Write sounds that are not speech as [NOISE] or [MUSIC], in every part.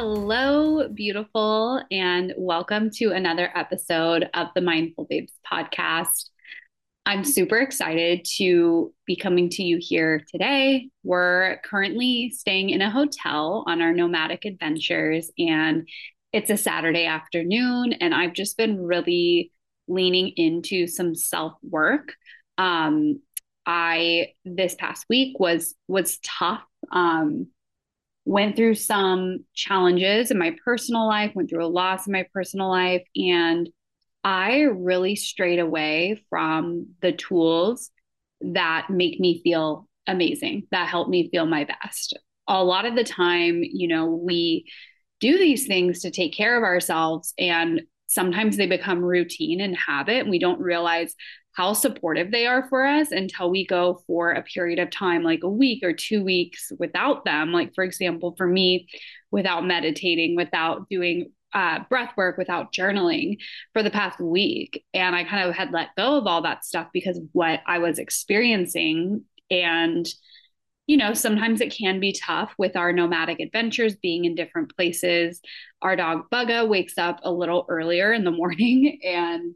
Hello, beautiful, and welcome to another episode of the Mindful Babes podcast. I'm super excited to be coming to you here today. We're currently staying in a hotel on our nomadic adventures, and it's a Saturday afternoon, and I've just been really leaning into some self work. Um, I this past week was was tough. Um, went through some challenges in my personal life, went through a loss in my personal life, and I really strayed away from the tools that make me feel amazing, that help me feel my best. A lot of the time, you know, we do these things to take care of ourselves, and sometimes they become routine and habit, and we don't realize how supportive they are for us until we go for a period of time, like a week or two weeks without them. Like, for example, for me, without meditating, without doing uh, breath work, without journaling for the past week. And I kind of had let go of all that stuff because of what I was experiencing. And, you know, sometimes it can be tough with our nomadic adventures, being in different places. Our dog Bugga wakes up a little earlier in the [LAUGHS] morning and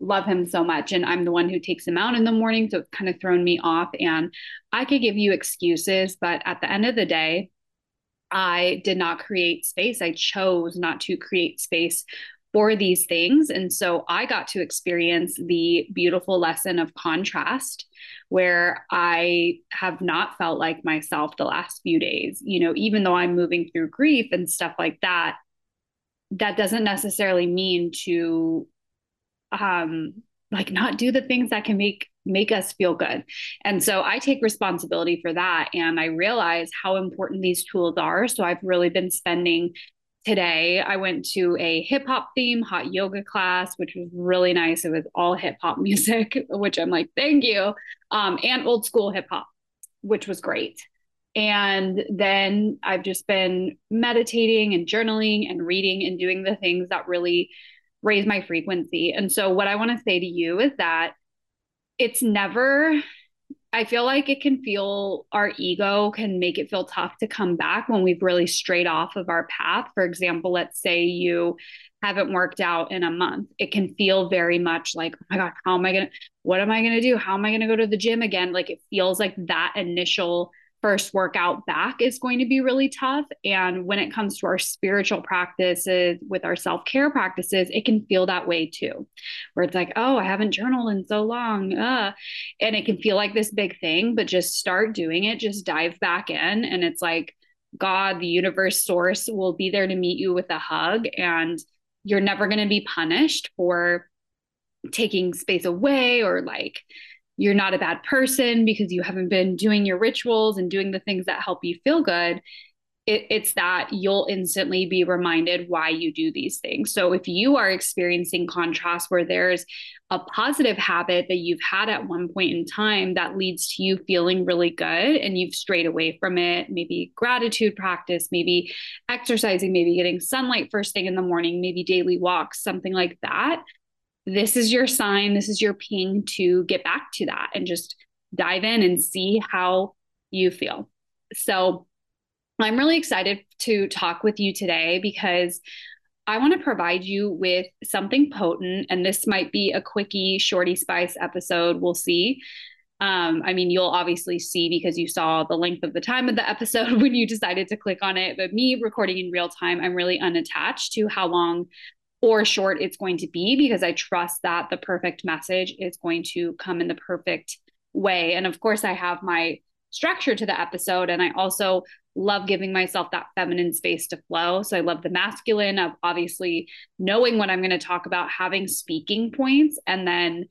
love him so much and I'm the one who takes him out in the morning so it's kind of thrown me off and I could give you excuses but at the end of the day I did not create space I chose not to create space for these things. And so I got to experience the beautiful lesson of contrast where I have not felt like myself the last few days you know even though I'm moving through grief and stuff like that that doesn't necessarily mean to um like not do the things that can make make us feel good. And so i take responsibility for that and i realize how important these tools are. So i've really been spending today i went to a hip hop theme hot yoga class which was really nice. It was all hip hop [LAUGHS] music which i'm like thank you. Um, and old school hip hop which was great. And then i've just been meditating and journaling and reading and doing the things that really raise my frequency. And so, what I want to say to you is that it's never, I feel like it can feel, our ego can make it feel tough to come back when we've really strayed off of our path. For example, let's say you haven't worked out in a month. It can feel very much like, oh my God, how am I going to, what am I going to do? How am I going to go to the gym again? Like it feels like that initial first workout back is going to be really tough. And when it comes to our spiritual practices, with our self care practices, it can feel that way too, where it's like, oh, I haven't journaled in so long. Uh, and it can feel like this big thing, but just start doing it, just dive back in. And it's like, God, the universe source will be there to meet you with a hug. And you're never going to be punished for taking space away or like you're not a bad person because you haven't been doing your rituals and doing the things that help you feel good. It, it's that you'll instantly be reminded why you do these things. So if you are experiencing contrast where there's a positive habit that you've had at one point in time that leads to you feeling really good and you've strayed away from it, maybe gratitude practice, maybe exercising, maybe getting sunlight first thing in the morning, maybe daily walks, something like that this is your sign, this is your ping to get back to that and just dive in and see how you feel. So, I'm really excited to talk with you today because I want to provide you with something potent, and this might be a quickie, shorty spice episode. We'll see. Um, I mean, you'll obviously see because you saw the length of the time of the episode [LAUGHS] when you decided to click on it. But me recording in real time, I'm really unattached to how long or short it's going to be because I trust that the perfect message is going to come in the perfect way. And of course, I have my structure to the episode, and I also love giving myself that feminine space to flow. So I love the masculine of obviously knowing what I'm going to talk about, having speaking points, and then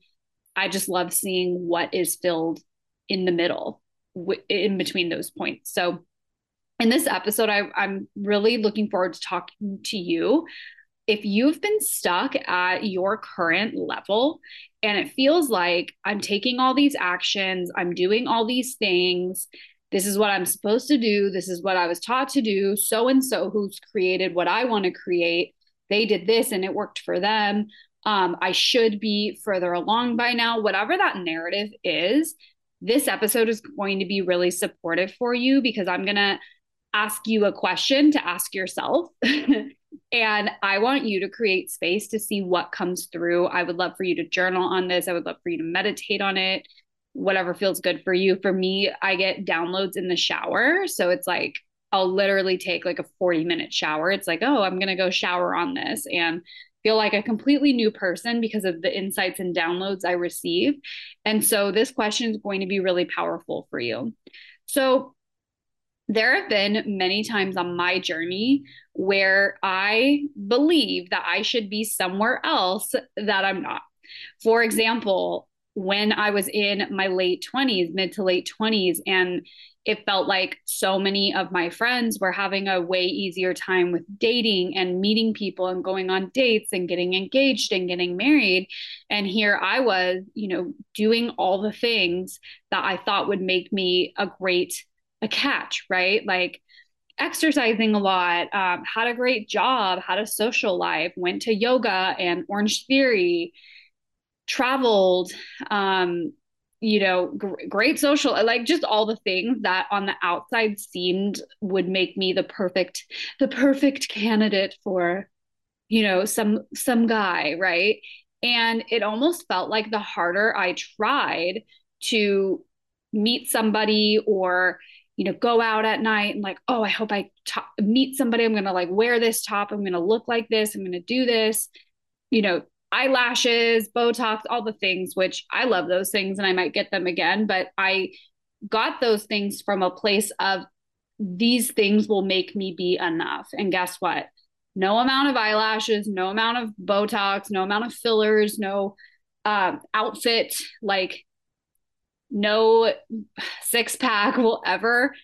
I just love seeing what is filled in the middle in between those points. So in this episode, I, I'm really looking forward to talking to you if you've been stuck at your current level and it feels like I'm taking all these actions, I'm doing all these things, this is what I'm supposed to do, this is what I was taught to do, so and so who's created what I want to create, they did this and it worked for them. Um, I should be further along by now, whatever that narrative is. This episode is going to be really supportive for you because I'm going to ask you a question to ask yourself. [LAUGHS] and I want you to create space to see what comes through. I would love for you to journal on this. I would love for you to meditate on it, whatever feels good for you. For me, I get downloads in the shower. So it's like, I'll literally take like a 40 minute shower. It's like, oh, I'm going to go shower on this and feel like a completely new person because of the insights and downloads I receive. And so this question is going to be really powerful for you. So there have been many times on my journey where I believe that I should be somewhere else that I'm not. For example, when I was in my late 20s, mid to late 20s, and it felt like so many of my friends were having a way easier time with dating and meeting people and going on dates and getting engaged and getting married. And here I was, you know, doing all the things that I thought would make me a great a catch, right? Like exercising a lot, um, had a great job, had a social life, went to yoga and Orange Theory, traveled, um, you know, gr- great social, like just all the things that on the outside seemed would make me the perfect, the perfect candidate for, you know, some some guy, right? And it almost felt like the harder I tried to meet somebody or you know, go out at night and like, oh, I hope I meet somebody. I'm going to like wear this top. I'm going to look like this. I'm going to do this, you know, eyelashes, Botox, all the things, which I love those things and I might get them again. But I got those things from a place of these things will make me be enough. And guess what? No amount of eyelashes, no amount of Botox, no amount of fillers, no uh, outfit like no six pack will ever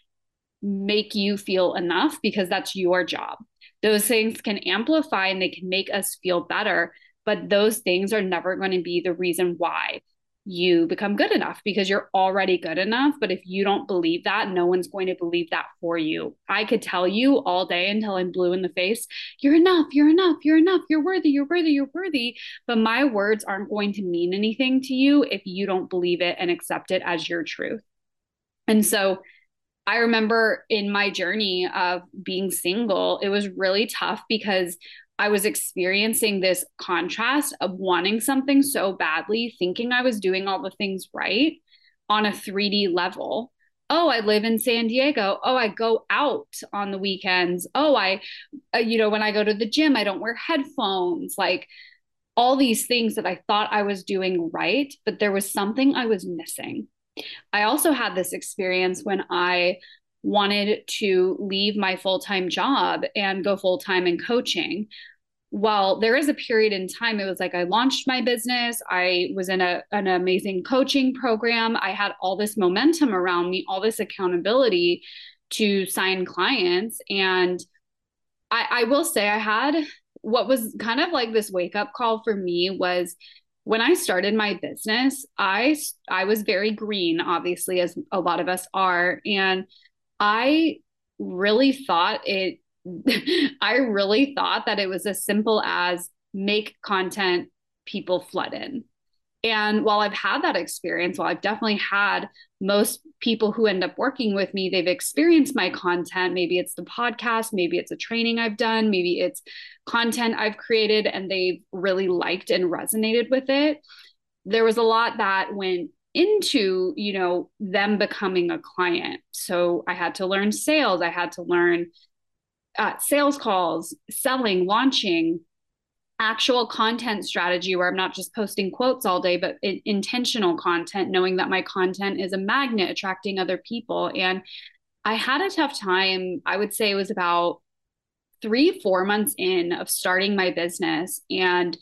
make you feel enough because that's your job. Those things can amplify and they can make us feel better, but those things are never going to be the reason why you become good enough because you're already good enough. But if you don't believe that, no one's going to believe that for you. I could tell you all day until I'm blue in the face, you're enough, you're enough, you're enough, you're worthy, you're worthy, you're worthy. But my words aren't going to mean anything to you if you don't believe it and accept it as your truth. And so, I remember in my journey of being single, it was really tough because I was experiencing this contrast of wanting something so badly, thinking I was doing all the things right on a 3D level. Oh, I live in San Diego. Oh, I go out on the weekends. Oh, I, uh, you know, when I go to the gym, I don't wear headphones. Like all these things that I thought I was doing right, but there was something I was missing. I also had this experience when I wanted to leave my full time job and go full time in coaching. While there is a period in time, it was like I launched my business. I was in a, an amazing coaching program. I had all this momentum around me, all this accountability to sign clients. And I, I will say, I had what was kind of like this wake up call for me was when I started my business, I I was very green, obviously, as a lot of us are, and I really thought it, [LAUGHS] I really thought that it was as simple as make content people flood in. And while I've had that experience, while I've definitely had most people who end up working with me, they've experienced my content. Maybe it's the podcast, maybe it's a training I've done, maybe it's content I've created and they've really liked and resonated with it. There was a lot that went into you know them becoming a client. So i had to learn sales. I had to learn uh, sales calls selling launching actual content strategy where i'm not just posting quotes all day but intentional content knowing that my content is a magnet attracting other people. And i had a tough time. I would say it was about three four months in of starting my business. And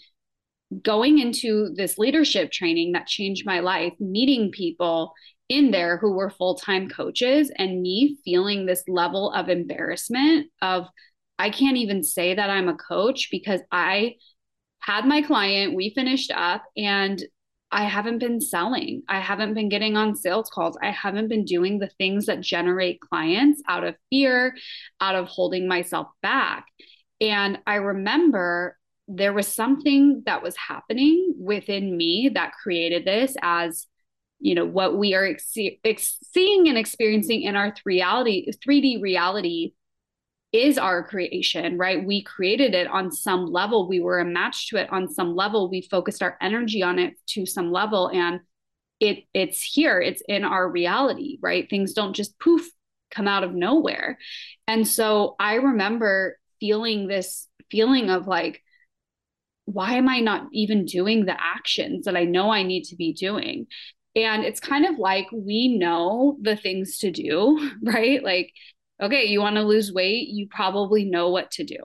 going into this leadership training that changed my life, meeting people in there who were full time coaches, and me feeling this level of embarrassment of I can't even say that I'm a coach because I had my client, we finished up, and I haven't been selling. I haven't been getting on sales calls. I haven't been doing the things that generate clients out of fear, out of holding myself back. And I remember there was something that was happening within me that created this as you know what we are ex- ex- seeing and experiencing in our 3 reality 3D reality is our creation, right? We created it on some level. We were a match to it on some level. We focused our energy on it to some level and it it's here. It's in our reality, right? Things don't just poof come out of nowhere. And so I remember feeling this feeling of like why am I not even doing the actions that I know I need to be doing? And it's kind of like we know the things to do, [LAUGHS] right? Like okay, you want to lose weight, you probably know what to do.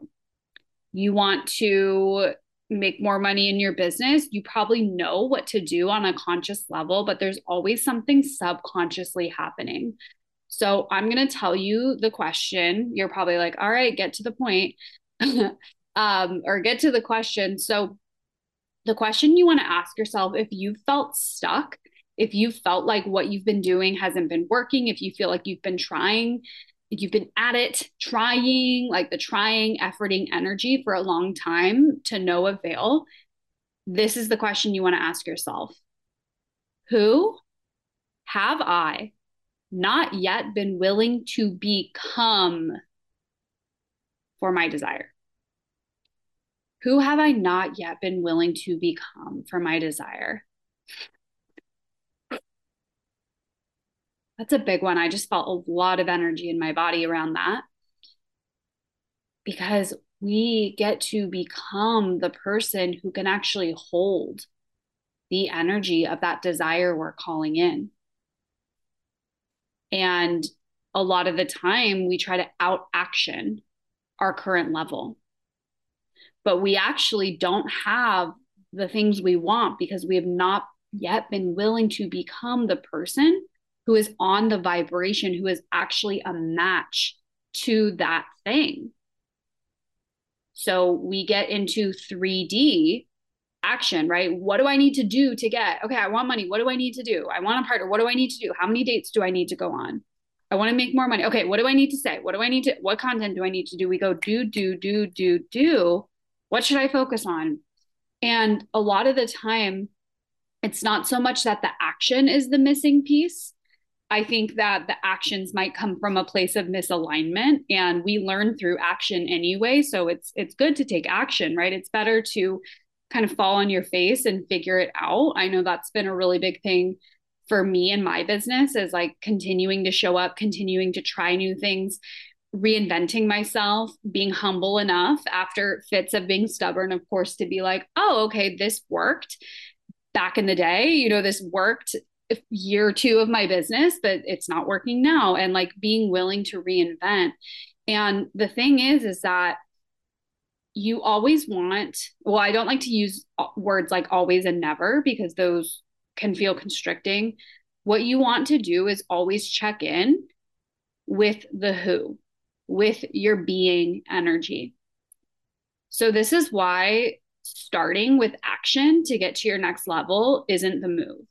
You want to make more money in your business, you probably know what to do on a conscious level, but there's always something subconsciously happening. So I'm going to tell you the question. You're probably like, all right, get to the point [LAUGHS] um, or get to the question. So the question you want to ask yourself if you felt stuck, if you felt like what you've been doing hasn't been working, if you feel like you've been trying you've been at it trying like the trying efforting energy for a long time to no avail this is the question you want to ask yourself who have i not yet been willing to become for my desire who have i not yet been willing to become for my desire That's a big one. I just felt a lot of energy in my body around that because we get to become the person who can actually hold the energy of that desire we're calling in. And a lot of the time, we try to out action our current level. But we actually don't have the things we want because we have not yet been willing to become the person who is on the vibration, who is actually a match to that thing. So we get into 3D action, right? What do I need to do to get? Okay, I want money. What do I need to do? I want a partner. What do I need to do? How many dates do I need to go on? I want to make more money. Okay, what do I need to say? What do I need to what content do I need to do? We go do do do do do. What should I focus on? And a lot of the time it's not so much that the action is the missing piece, I think that the actions might come from a place of misalignment and we learn through action anyway. So it's it's good to take action right? It's better to kind of fall on your face and figure it out. I know that's been a really big thing for me and my business is like continuing to show up continuing to try new things reinventing myself being humble enough after fits of being stubborn of course to be like oh okay this worked back in the day you know this worked year two of my business, but it's not working now. And like being willing to reinvent. And the thing is, is that you always want, well, I don't like to use uh, words like always and never because those can feel constricting. What you want to do is always check in with the who, with your being energy. So, this is why starting with action to get to your next level isn't the move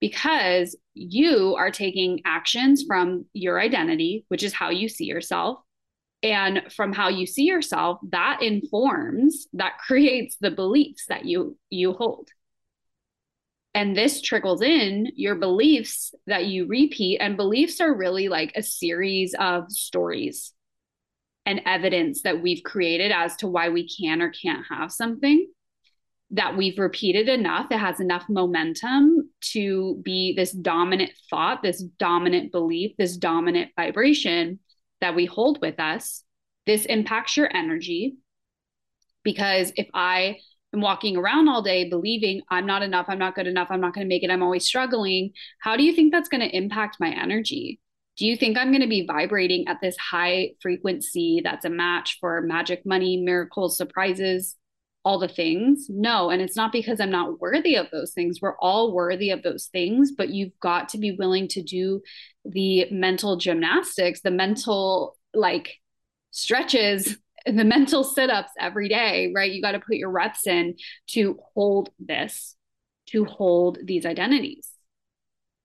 because you are taking actions from your identity, which is how you see yourself. And from how you see yourself, that informs, that [LAUGHS] creates the beliefs that you you hold. And this trickles in your beliefs that you repeat. And beliefs are really like a series of stories and evidence that we've created as to why we can or can't have something that we've repeated enough, it has enough momentum to be this dominant thought, this dominant belief, this dominant vibration that we hold with us. This impacts your energy because if I am walking around all day believing I'm not enough, I'm not good enough, I'm not going to make it, I'm always struggling, how do you think that's going to impact my energy? Do you think I'm going to be vibrating at this high frequency that's a match for magic money, miracles, surprises? all the things. No. And it's not because I'm not worthy of those things. We're all worthy of those things, but you've got to be willing to do the mental gymnastics, the mental like stretches the mental sit-ups every day, right? You got to put your reps in to hold this, to hold these identities.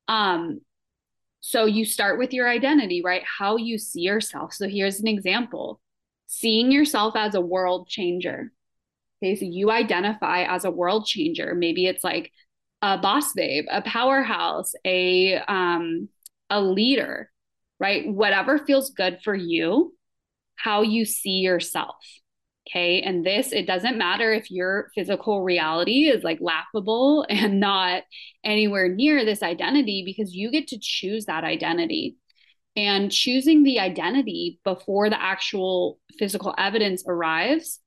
Um, so you start with your identity, right? How you see yourself. So here's an example seeing yourself as a world changer. Okay, so you identify as a world changer. Maybe it's like a boss babe, a powerhouse, a um, a leader, right? Whatever feels good for you, how you see yourself. Okay. And this, it doesn't matter if your physical reality is like laughable [LAUGHS] and not anywhere near this identity because you get to choose that identity. And choosing the identity before the actual physical evidence arrives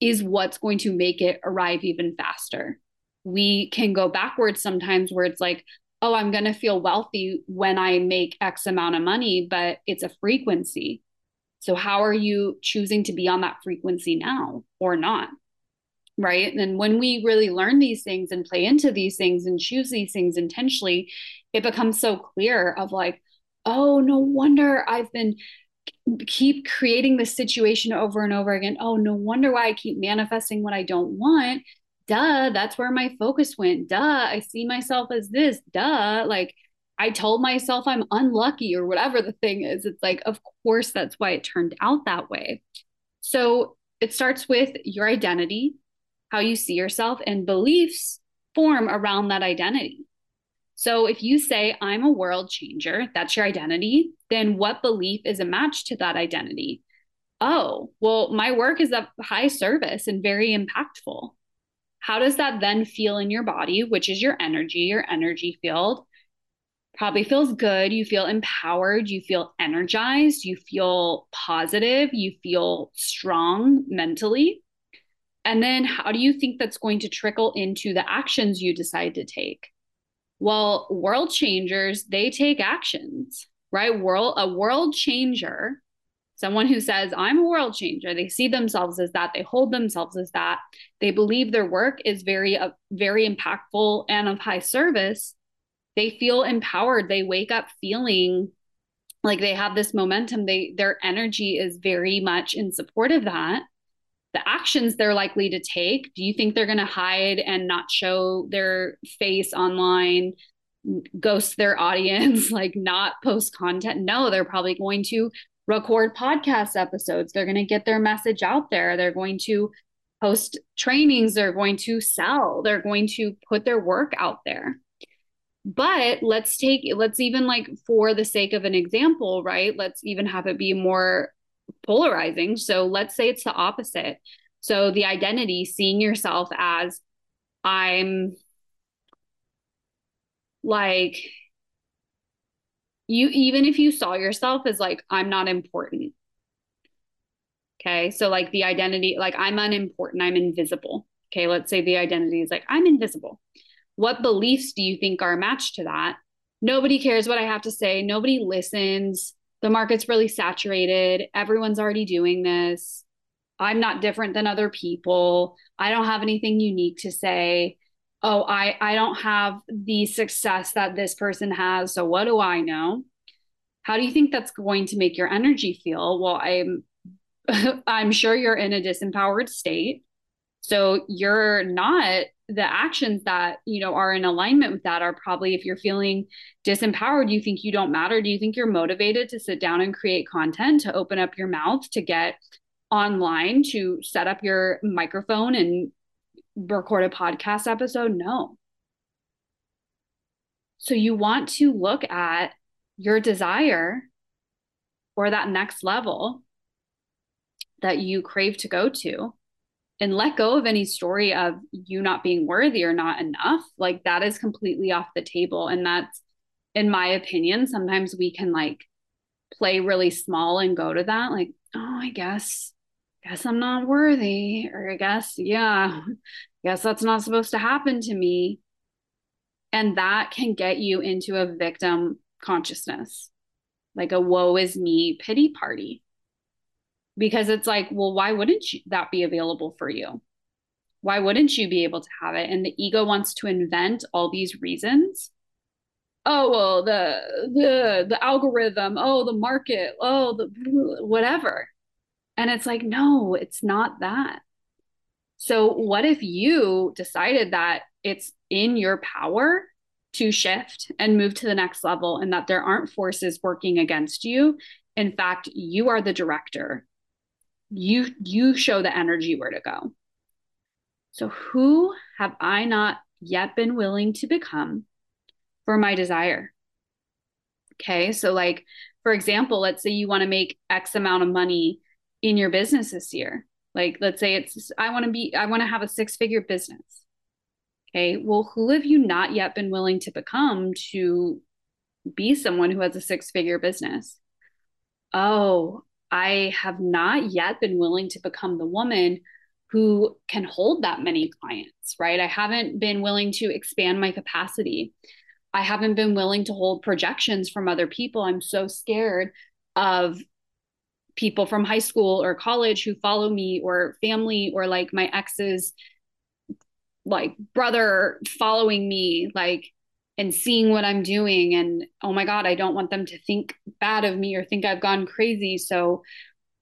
is what's going to make it arrive even faster. We can go backwards sometimes where it's like, oh, I'm going to feel wealthy when I make X amount of money, but it's a frequency. So, how are you choosing to be on that frequency now or not? Right. And when we really learn these things and play into these things and choose these things intentionally, it becomes so clear of like, oh, no wonder I've been keep creating this situation over and over again. Oh, no wonder why I keep manifesting what I don't want. Duh, that's where my focus went. Duh, I see myself as this. Duh, like I told myself I'm unlucky or whatever the thing is. It's like, of course, that's why it turned out that way. So it starts with your identity, how you see yourself, and beliefs form around that identity. So if you say, I'm a world changer, that's your identity, then what belief is a match to that identity? Oh, well, my work is of high service and very impactful. How does that then feel in your body, which is your energy, your energy field? Probably feels good. You feel empowered. You feel energized. You feel positive. You feel strong mentally. And then how do you think that's going to trickle into the actions you decide to take? Well, world changers, they take actions, right? World a world changer, someone who says, I'm a world changer, they see themselves as that, they hold themselves as that. They believe their work is very uh, very impactful and of high service they feel empowered. They wake up feeling like they have this momentum. They their energy is very much in support of that. The actions they're likely to take do you think they're going to hide and not show their face online ghost their audience [LAUGHS] like not post content? No they're probably going to record podcast episodes. They're going to get their message out there. They're going to post trainings. They're going to sell. They're going to put their work out there but let's take let's even like for the sake of an example right let's even have it be more polarizing. So let's say it's the opposite. So the identity seeing yourself as i'm like you even if you saw yourself as like i'm not important. Okay so like the identity like i'm unimportant i'm invisible. Okay let's say the identity is like i'm invisible what beliefs do you think are matched to that? Nobody cares what I have to say. Nobody listens. The market's really saturated. Everyone's already doing this. I'm not different than other people. I don't have anything unique to say. Oh, I I don't have the success that this person has. So what do I know? How do you think that's going to make your energy feel? Well, I'm [LAUGHS] I'm sure you're in a disempowered state. So you're not the actions that you know are in alignment with that are probably if you're feeling disempowered you think you don't matter. Do you think you're motivated to sit down and create content to open up your mouth to get online to set up your microphone and record a podcast episode? No. So you want to look at your desire or that next level that you crave to go to and let go of any story of you not being worthy or not enough like that is completely off the table. And that's in my opinion sometimes we can like play really small and go to that like oh i guess guess i'm not worthy or i guess yeah [LAUGHS] guess that's not supposed to happen to me. And that can get you into a victim consciousness like a woe is me pity party because it's like, well, why wouldn't you, that be available for you? Why wouldn't you be able to have it? And the ego wants to invent all these reasons. Oh, well, the the the algorithm, oh, the market, oh, the whatever. And it's like, no, it's not that. So, what if you decided that it's in your power to shift and move to the next level and that there aren't forces working against you? In fact, you are the director. You you show the energy where to go. So, who have I not yet been willing to become for my desire? Okay. So, like, for example, let's say you want to make X amount of money in your business this year. Like, let's say it's, I want to be, I want to have a six figure business. Okay. Well, who have you not yet been willing to become to be someone who has a six figure business? Oh, I have not yet been willing to become the woman who can hold that many clients, right? I haven't been willing to expand my capacity. I haven't been willing to hold projections from other people. I'm so scared of people from high school or college who follow me or family or like my ex's like brother following me like and seeing what I'm doing and oh my god I don't want them to think bad of me or think I've gone crazy. So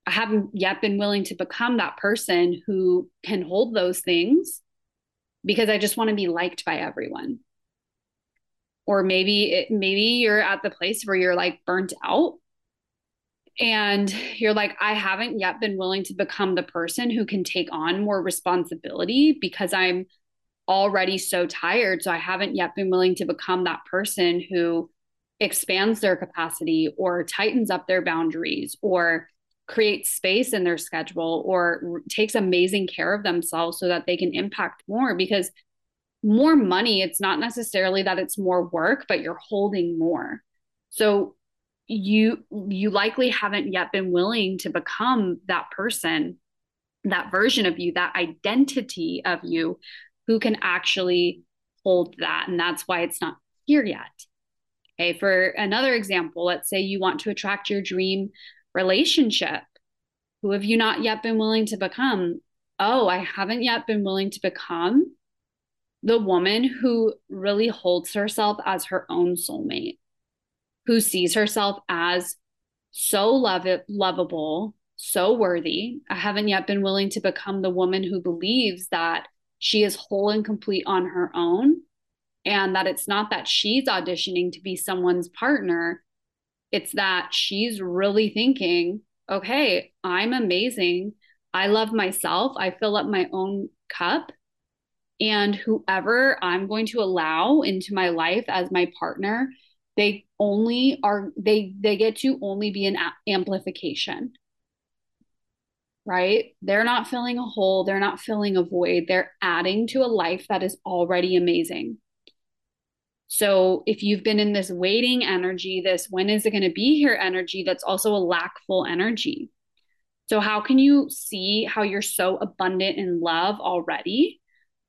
I haven't yet been willing to become that person who can hold those things because I just want to be liked by everyone. Or maybe it, maybe you're at the place where you're like burnt out and you're like I haven't yet been willing to become the person who can take on more responsibility because I'm already so tired. So I haven't yet been willing to become that person who expands their capacity or tightens up their boundaries or creates space in their schedule or takes amazing care of themselves so that they can impact more because more money it's not necessarily that it's more work but you're holding more. So you you likely haven't yet been willing to become that person that version of you that identity of you who can actually hold that and that's why it's not here yet. Okay for another example let's say you want to attract your dream relationship. Who have you not yet been willing to become? Oh i haven't yet been willing to become the woman who really holds herself as her own soulmate, who sees herself as so love lovable, so worthy. I haven't yet been willing to become the woman who believes that she is whole and complete on her own and that it's not that she's auditioning to be someone's partner. It's that she's really thinking, okay, I'm amazing. I love myself. I fill up my own cup and whoever I'm going to allow into my life as my partner, they only are they they get to only be an amplification. Right? They're not filling a hole, they're not filling a void. They're adding to a life that is already amazing. So if you've been in this waiting energy, this when is it going to be here energy, that's also a lackful energy. So, how can you see how you're so abundant in love already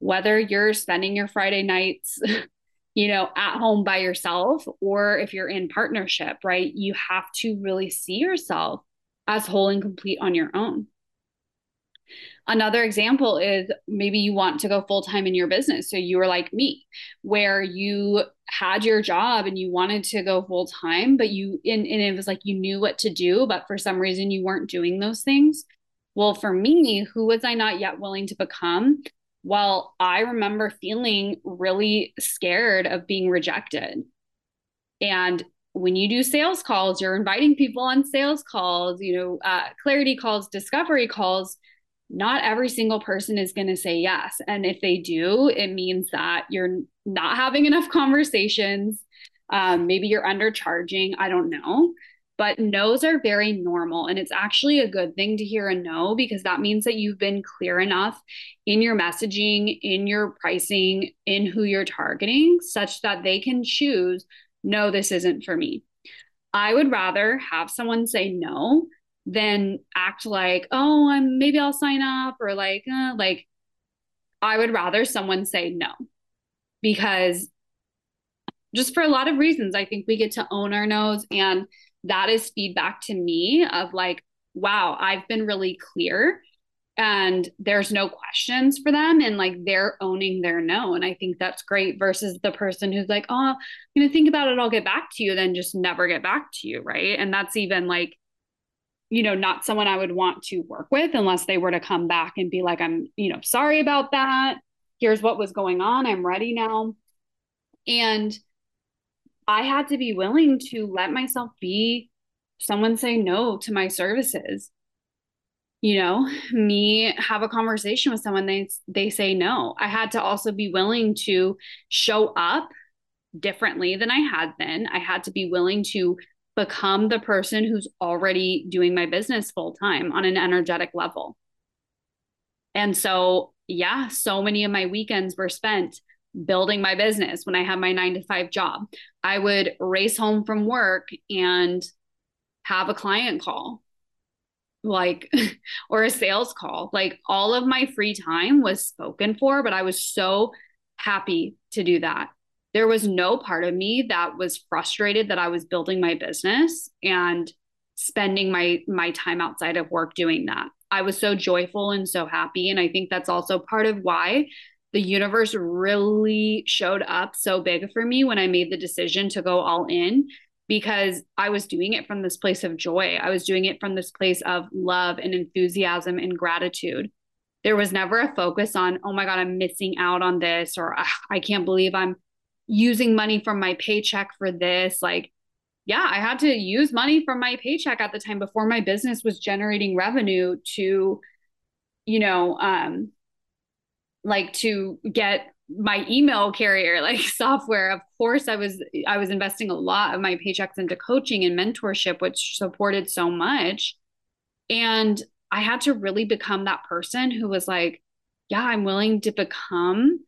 whether you're spending your Friday nights, [LAUGHS] you know, at home by yourself or if you're in partnership, right? You have to really see yourself as whole and complete on your own. Another example is maybe you want to go full time in your business. So you were like me, where you had your job and you wanted to go full time, but you, and, and it was like you knew what to do, but for some reason you weren't doing those things. Well, for me, who was I not yet willing to become? well, I remember feeling really scared of being rejected. And when you do sales calls, you're inviting people on sales calls, you know, uh, clarity calls, discovery calls. Not every single person is going to say yes. And if they do, it means that you're not having enough conversations. Um, maybe you're undercharging. I don't know. But no's are very normal. And it's actually a good thing to hear a no because that means that you've been clear enough in your messaging, in your pricing, in who you're targeting, such that they can choose, no, this isn't for me. I would rather have someone say no than act like, oh, I'm maybe I'll sign up or like, uh, like, I would rather someone say no. Because just for a lot of reasons, I think we get to own our no's and that is feedback to me of like, wow, I've been really clear and there's no questions for them and like they're owning their no and i think that's great versus the person who's like oh i'm gonna think about it i'll get back to you then just never get back to you right? And that's even like you know, not someone I would want to work with unless they were to come back and be like, I'm, you know, sorry about that. Here's what was going on. I'm ready now. And I had to be willing to let myself be someone say no to my services. You know, me have a conversation with someone, they they say no. I had to also be willing to show up differently than I had been. I had to be willing to become the person who's already doing my business full time on an energetic level. And so, yeah, so many of my weekends were spent building my business when I had my nine to five job. I would race home from work and have a client call, like, [LAUGHS] or a sales call. Like, all of my free time was spoken for, but I was so happy to do that there was no part of me that was frustrated that I was building my business and spending my my time outside of work doing that. I was so joyful and so happy and I think that's also part of why the universe really showed up so big for me when I made the decision to go all in because I was doing it from this place of joy. I was doing it from this place of love and enthusiasm and gratitude. There was never a focus on, oh my God, I'm missing out on this, or I can't believe I'm using money from my paycheck for this. Like, yeah, I had to use money from my paycheck at the time before my business was generating revenue to, you know, um, like to get my email carrier [LAUGHS] like software of course i was i was investing a lot of my paychecks into coaching and mentorship which supported so much and i had to really become that person who was like yeah i'm willing to become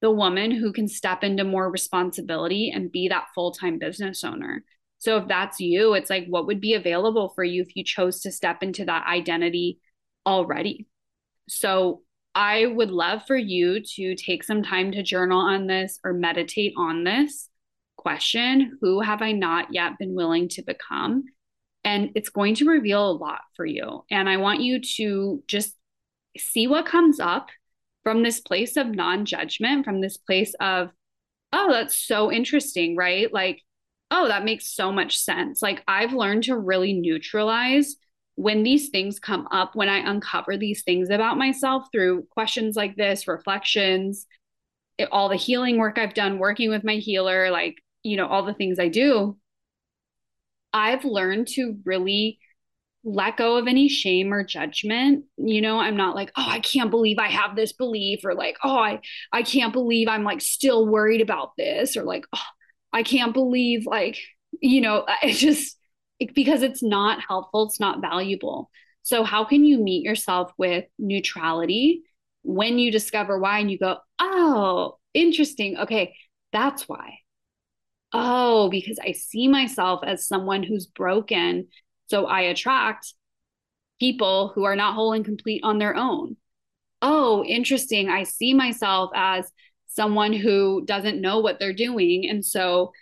the woman who can step into more responsibility and be that full-time business owner. So if that's you, it's like what would be available for you if you chose to step into that identity already. So I would love for you to take some time to journal on this or meditate on this question Who have I not yet been willing to become? And it's going to reveal a lot for you. And I want you to just see what comes up from this place of non judgment, from this place of, oh, that's so interesting, right? Like, oh, that makes so much sense. Like, I've learned to really neutralize when these things come up, when I uncover these things about myself through questions like this, reflections, it, all the healing work I've done, working with my healer, like, you know, all the things I do. I've learned to really let go of any shame or judgment. You know i'm not like oh i can't believe i have this belief or like oh i i can't believe i'm like still worried about this or like oh i can't believe like you know [LAUGHS] it's just it, because it's not helpful it's not valuable. So how can you meet yourself with neutrality when you discover why and you go oh interesting. Okay that's why. Oh because i see myself as someone who's broken so I attract people who are not whole and complete on their own. Oh, interesting. I see myself as someone who doesn't know what they're doing. And so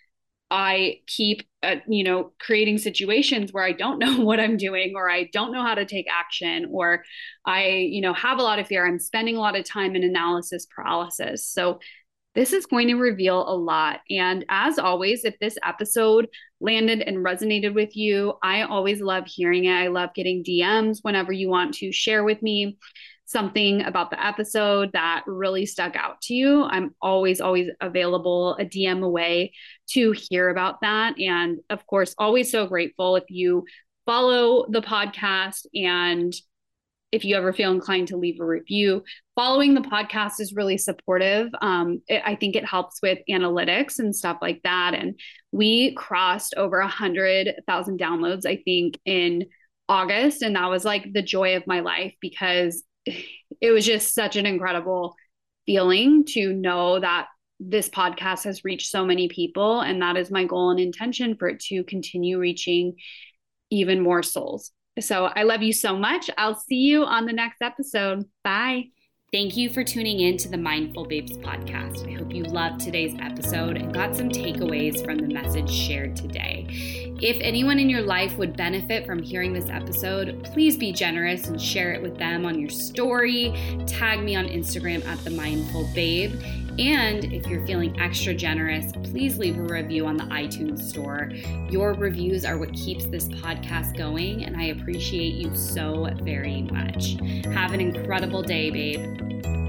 I keep, uh, you know, creating situations where I don't [LAUGHS] know what I'm doing or I don't know how to take action or I, you know, have a lot of fear. I'm spending a lot of time in analysis paralysis. So this is going to reveal a lot. And as always, if this episode landed and resonated with you, I always love hearing it. I love getting DMs whenever you want to share with me something about the episode that really stuck out to you. I'm always, always available a DM away to hear about that. And of course, always so grateful if you follow the podcast and if you ever feel inclined to leave a review. Following the podcast is really supportive. Um, it, I think it helps with analytics and stuff like that. And we crossed over a hundred thousand downloads, I think, in August, and that was like the joy of my life because [LAUGHS] it was just such an incredible feeling to know that this podcast has reached so many people and that is my goal and intention for it to continue reaching even more souls so I love you so much. I'll see you on the next episode. Bye. Thank you for tuning in to the Mindful Babes podcast. I hope you loved today's episode and got some takeaways from the message shared today. If anyone in your life would benefit from hearing this episode, please be generous and share it with them on your story. Tag me on Instagram at the Mindful Babe. And if you're feeling extra generous, please leave a review on the iTunes store. Your reviews are what keeps this podcast going, and I appreciate you so very much. Have an incredible day, babe.